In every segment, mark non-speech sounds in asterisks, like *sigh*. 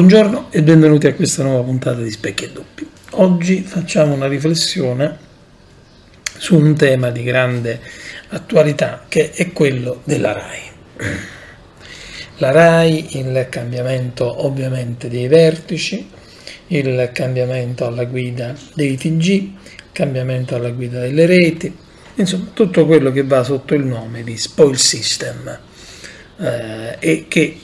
Buongiorno e benvenuti a questa nuova puntata di Specchi e Doppi. Oggi facciamo una riflessione su un tema di grande attualità che è quello della RAI. La RAI, il cambiamento ovviamente dei vertici, il cambiamento alla guida dei TG, il cambiamento alla guida delle reti, insomma tutto quello che va sotto il nome di spoil system eh, e che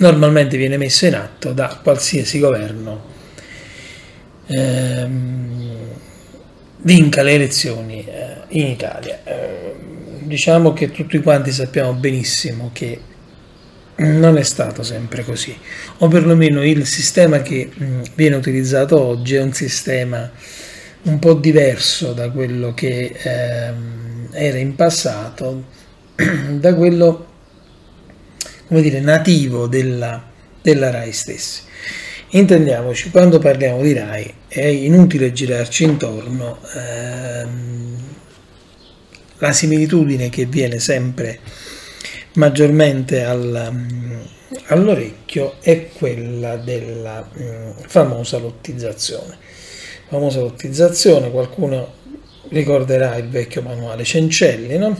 normalmente viene messo in atto da qualsiasi governo ehm, vinca le elezioni eh, in Italia. Eh, diciamo che tutti quanti sappiamo benissimo che non è stato sempre così, o perlomeno il sistema che mh, viene utilizzato oggi è un sistema un po' diverso da quello che ehm, era in passato, *clears throat* da quello come dire, nativo della, della RAI stessa. Intendiamoci, quando parliamo di RAI è inutile girarci intorno, ehm, la similitudine che viene sempre maggiormente al, all'orecchio è quella della um, famosa lottizzazione. Famosa lottizzazione, qualcuno ricorderà il vecchio manuale Cencelli, no?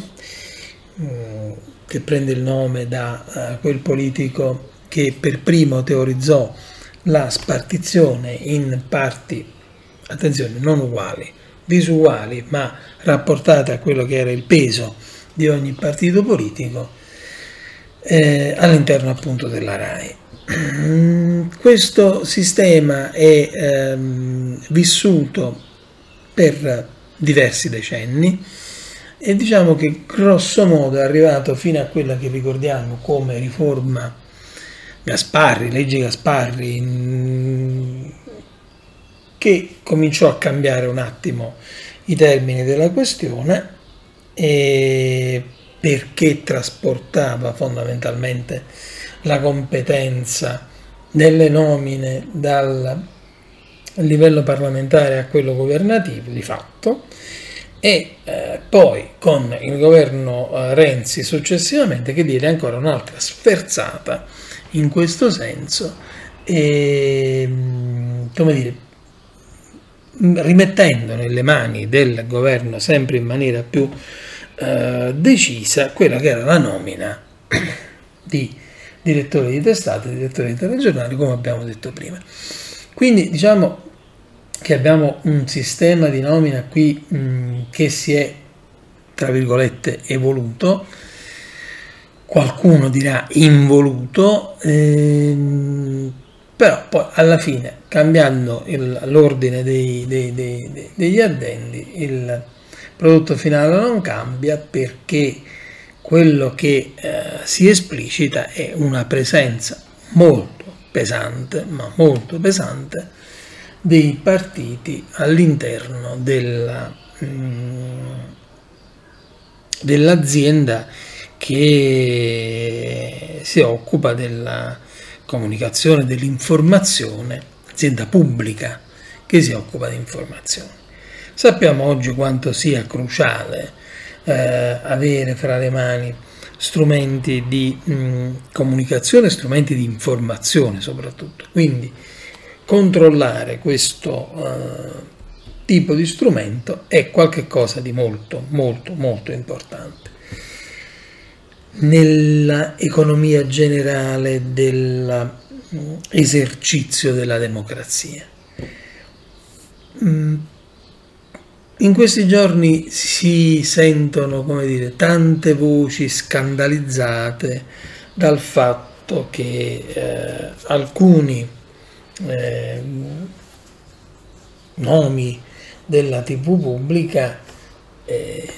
Mm, che prende il nome da uh, quel politico che per primo teorizzò la spartizione in parti, attenzione, non uguali, disuguali, ma rapportate a quello che era il peso di ogni partito politico eh, all'interno appunto della RAI. Questo sistema è ehm, vissuto per diversi decenni, e diciamo che grosso modo è arrivato fino a quella che ricordiamo come riforma Gasparri, legge Gasparri, che cominciò a cambiare un attimo i termini della questione perché trasportava fondamentalmente la competenza delle nomine dal livello parlamentare a quello governativo di fatto e eh, poi con il governo eh, Renzi successivamente che diede ancora un'altra sferzata in questo senso e mm, come dire rimettendo nelle mani del governo sempre in maniera più eh, decisa quella che era la nomina *coughs* di direttori di testate, direttori di telegiornali come abbiamo detto prima. Quindi diciamo che abbiamo un sistema di nomina qui mh, mm, che si è, tra virgolette, evoluto, qualcuno dirà involuto, ehm, però poi alla fine, cambiando il, l'ordine dei, dei, dei, degli addendi, il prodotto finale non cambia perché quello che eh, si esplicita è una presenza molto pesante, ma molto pesante, dei partiti all'interno della, mm, dell'azienda che si occupa della comunicazione, dell'informazione, azienda pubblica che si occupa di informazione. Sappiamo oggi quanto sia cruciale eh, avere fra le mani strumenti di mh, mm, comunicazione, strumenti di informazione soprattutto. Quindi controllare questo uh, tipo di strumento è qualcosa di molto, molto, molto importante. Nell'economia generale dell'esercizio della democrazia. Mm, in questi giorni si sentono, come dire, tante voci scandalizzate dal fatto che eh, alcuni eh, nomi della TV pubblica eh,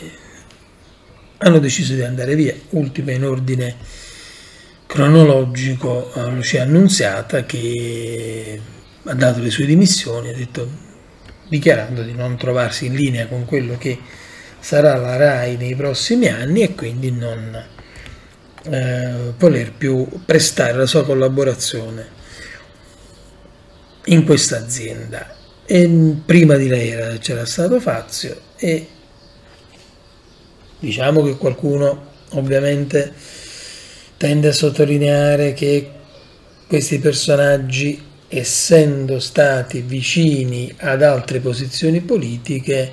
hanno deciso di andare via. Ultima in ordine cronologico eh, Lucia Annunziata che ha dato le sue dimissioni, ha detto, dichiarando di non trovarsi in linea con quello che sarà la RAI nei prossimi anni e quindi non eh, voler più prestare la sua collaborazione in questa azienda. E prima di lei era, c'era stato Fazio e diciamo che qualcuno ovviamente tende a sottolineare che questi personaggi, essendo stati vicini ad altre posizioni politiche,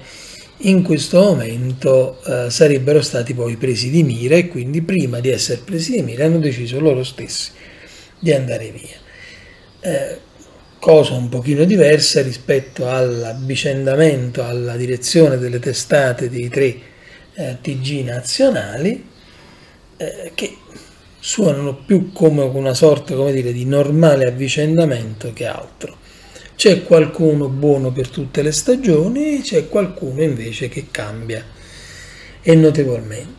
in questo momento eh, sarebbero stati poi presi di mira e quindi prima di essere presi di mira hanno deciso loro stessi di andare via. Eh, cosa un pochino diversa rispetto all'avvicendamento alla direzione delle testate dei tre eh, TG nazionali eh, che suonano più come una sorta come dire, di normale avvicendamento che altro. C'è qualcuno buono per tutte le stagioni, c'è qualcuno invece che cambia e notevolmente.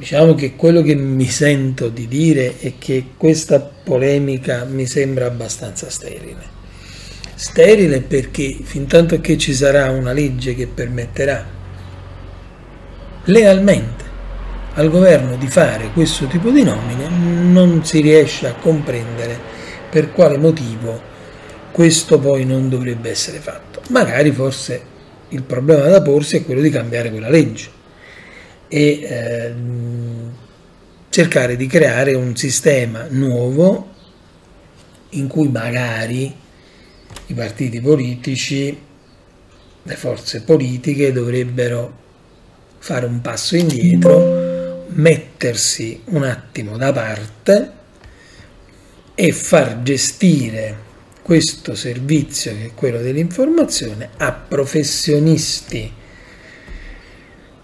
Diciamo che quello che mi sento di dire è che questa polemica mi sembra abbastanza sterile. Sterile perché fin tanto che ci sarà una legge che permetterà lealmente al governo di fare questo tipo di nomine, non si riesce a comprendere per quale motivo questo poi non dovrebbe essere fatto. Magari forse il problema da porsi è quello di cambiare quella legge e eh, cercare di creare un sistema nuovo in cui magari i partiti politici, le forze politiche dovrebbero fare un passo indietro, mettersi un attimo da parte e far gestire questo servizio che è quello dell'informazione a professionisti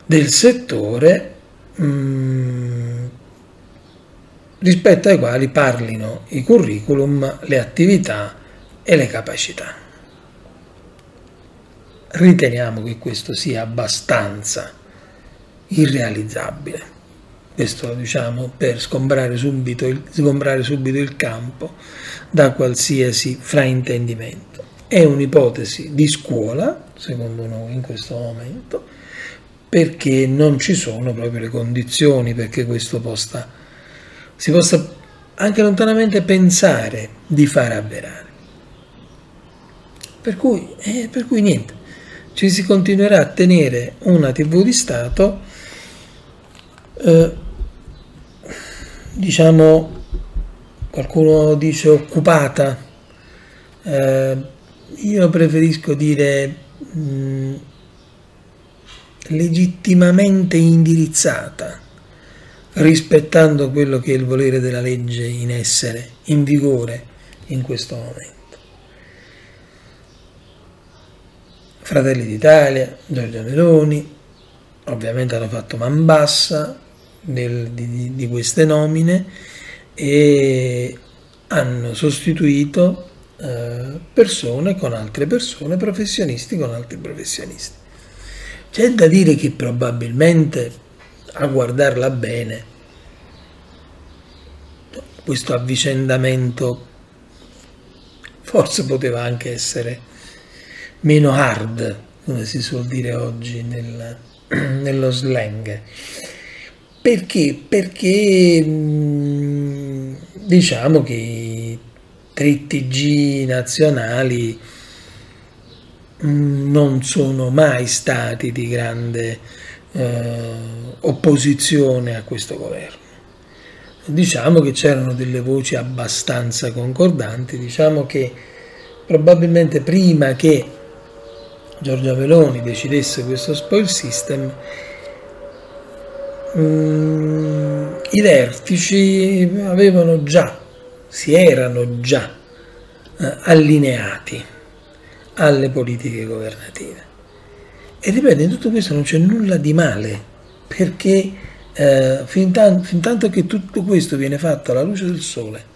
del settore mm, rispetto ai quali parlino i curriculum, le attività e le capacità. Riteniamo che questo sia abbastanza irrealizzabile. Questo diciamo per sgombrare subito, il, sgombrare subito il campo da qualsiasi fraintendimento. È un'ipotesi di scuola, secondo noi in questo momento, perché non ci sono proprio le condizioni perché questo possa, si possa anche lontanamente pensare di fare avverare. Per cui, eh, per cui niente, ci si continuerà a tenere una TV di Stato eh, diciamo, qualcuno dice occupata, eh, io preferisco dire mh, mm, legittimamente indirizzata, rispettando quello che è il volere della legge in essere, in vigore in questo momento. Fratelli d'Italia, Giorgia Meloni, ovviamente hanno fatto man bassa, del, di, di queste nomine e hanno sostituito eh, persone con altre persone, professionisti con altri professionisti. C'è da dire che probabilmente a guardarla bene questo avvicendamento forse poteva anche essere meno hard, come si suol dire oggi nel, *clears throat* nello slang. Perché? Perché mm, diciamo che i 3 TG nazionali non sono mai stati di grande eh, opposizione a questo governo. Diciamo che c'erano delle voci abbastanza concordanti, diciamo che probabilmente prima che Giorgia Meloni decidesse questo spoil system Mm, i vertici avevano già, si erano già eh, allineati alle politiche governative. E ripeto, in tutto questo non c'è nulla di male, perché eh, fin, tan- fin, tanto che tutto questo viene fatto alla luce del sole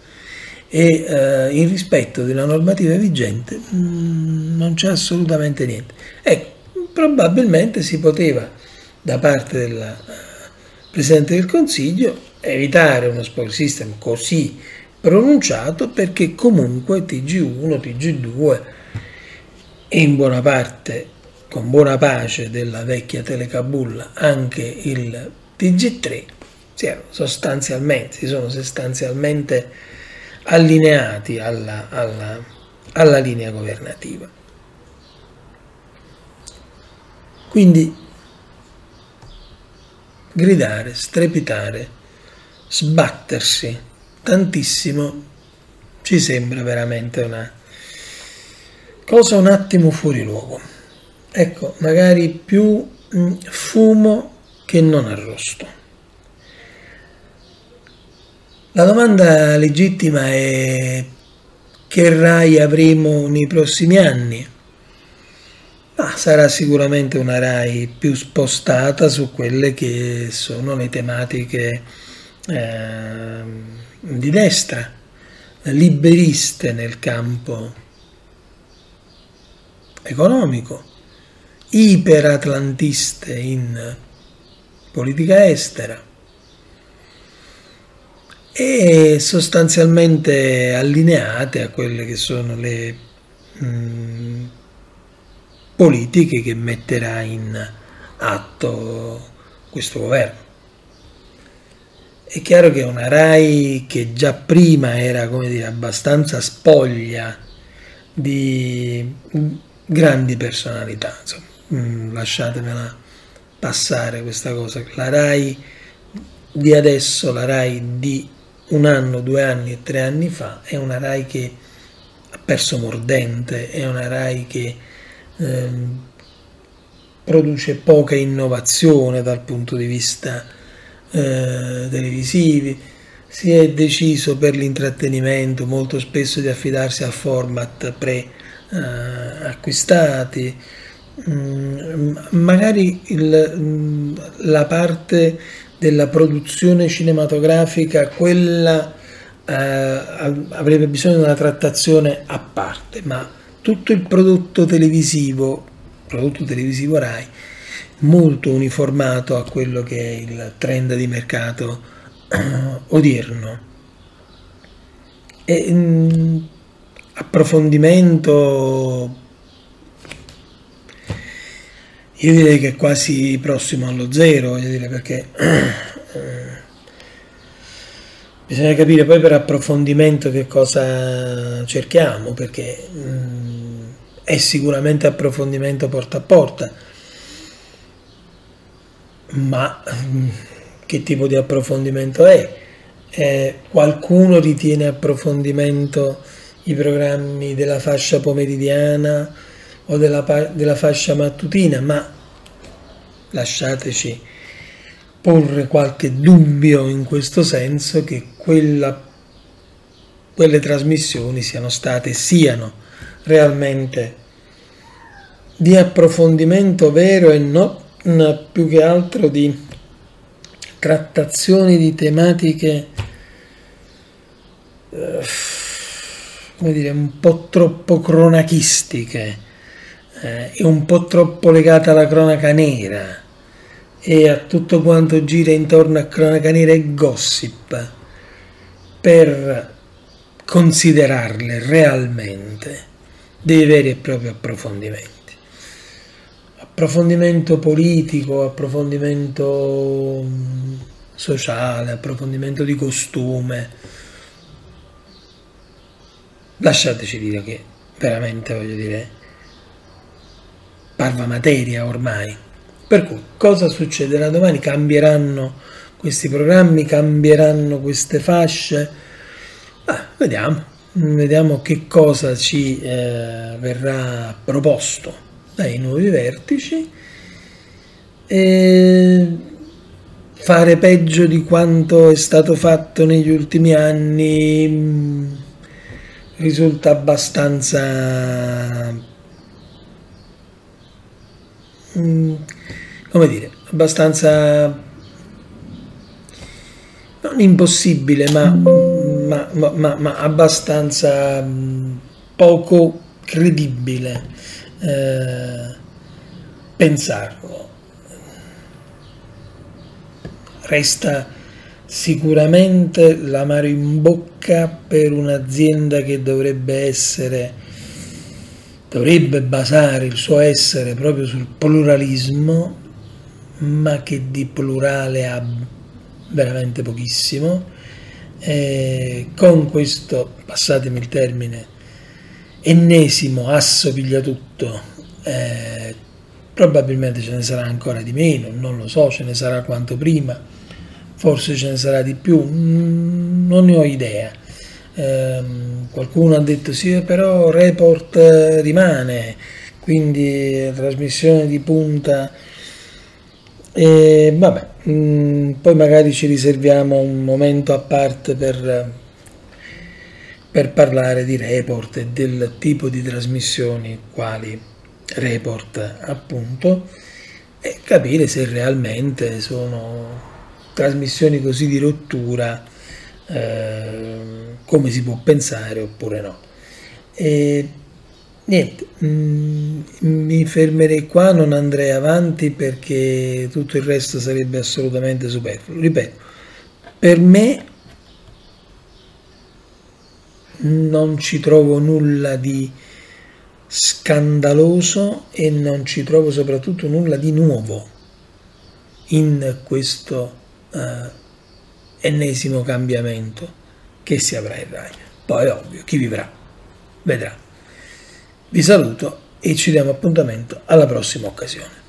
e eh, in rispetto della normativa vigente, mh, mm, non c'è assolutamente niente. Ecco, probabilmente si poteva da parte della Presidente del Consiglio evitare uno spoil system così pronunciato perché comunque TG1, TG2 e in buona parte, con buona pace della vecchia Telecabul, anche il TG3 si, erano sostanzialmente, si sono sostanzialmente allineati alla, alla, alla linea governativa. Quindi gridare, strepitare, sbattersi tantissimo, ci sembra veramente una cosa un attimo fuori luogo. Ecco, magari più mm, fumo che non arrosto. La domanda legittima è che RAI avremo nei prossimi anni? Ma sarà sicuramente una RAI più spostata su quelle che sono le tematiche eh, di destra, liberiste nel campo economico, iperatlantiste in politica estera e sostanzialmente allineate a quelle che sono le mm, politiche che metterà in atto questo governo. È chiaro che una RAI che già prima era come dire, abbastanza spoglia di grandi personalità, insomma, mm, lasciatemela passare questa cosa, la RAI di adesso, la RAI di un anno, due anni e tre anni fa, è una RAI che ha perso mordente, è una RAI che eh, produce poca innovazione dal punto di vista eh, televisivi, si è deciso per l'intrattenimento molto spesso di affidarsi a format pre-acquistati, eh, mm, magari il, mm, la parte della produzione cinematografica, quella eh, avrebbe bisogno di una trattazione a parte, ma tutto il prodotto televisivo, prodotto televisivo RAI, molto uniformato a quello che è il trend di mercato *clears throat* odierno. E, mh, mm, approfondimento io direi che è quasi prossimo allo zero, voglio dire, perché eh, bisogna capire poi per approfondimento che cosa cerchiamo, perché mh, mm, è sicuramente approfondimento porta a porta, ma mh, mm, che tipo di approfondimento è? Eh, qualcuno ritiene approfondimento i programmi della fascia pomeridiana? o della, della fascia mattutina, ma lasciateci porre qualche dubbio in questo senso che quella, quelle trasmissioni siano state, siano realmente di approfondimento vero e non più che altro di trattazioni di tematiche eh, come dire un po' troppo cronachistiche eh, è un po' troppo legata alla cronaca nera e a tutto quanto gira intorno a cronaca nera e gossip per considerarle realmente dei veri e propri approfondimenti. Approfondimento politico, approfondimento mm, sociale, approfondimento di costume. Lasciateci dire che veramente voglio dire parva materia ormai. Per cui cosa succederà domani? Cambieranno questi programmi, cambieranno queste fasce? Ah, vediamo, vediamo che cosa ci eh, verrà proposto dai nuovi vertici. E fare peggio di quanto è stato fatto negli ultimi anni mm, risulta abbastanza Mm, come dire, abbastanza non impossibile, ma, ma, ma, ma abbastanza mm, poco credibile eh, pensarlo. Resta sicuramente l'amaro in bocca per un'azienda che dovrebbe essere dovrebbe basare il suo essere proprio sul pluralismo, ma che di plurale ha veramente pochissimo. E con questo, passatemi il termine, ennesimo asso piglia tutto, eh, probabilmente ce ne sarà ancora di meno, non lo so, ce ne sarà quanto prima, forse ce ne sarà di più, mm, non ne ho idea. Eh, qualcuno ha detto sì, però report eh, rimane, quindi trasmissione di punta. E vabbè, mh, mm, poi magari ci riserviamo un momento a parte per, per parlare di report e del tipo di trasmissioni quali report appunto e capire se realmente sono trasmissioni così di rottura eh, come si può pensare oppure no. E niente, mh, mm, mi fermerei qua, non andrei avanti perché tutto il resto sarebbe assolutamente superfluo. Ripeto, per me non ci trovo nulla di scandaloso e non ci trovo soprattutto nulla di nuovo in questo uh, ennesimo cambiamento che si avrà in Rai. Poi ovvio, chi vivrà vedrà. Vi saluto e ci diamo appuntamento alla prossima occasione.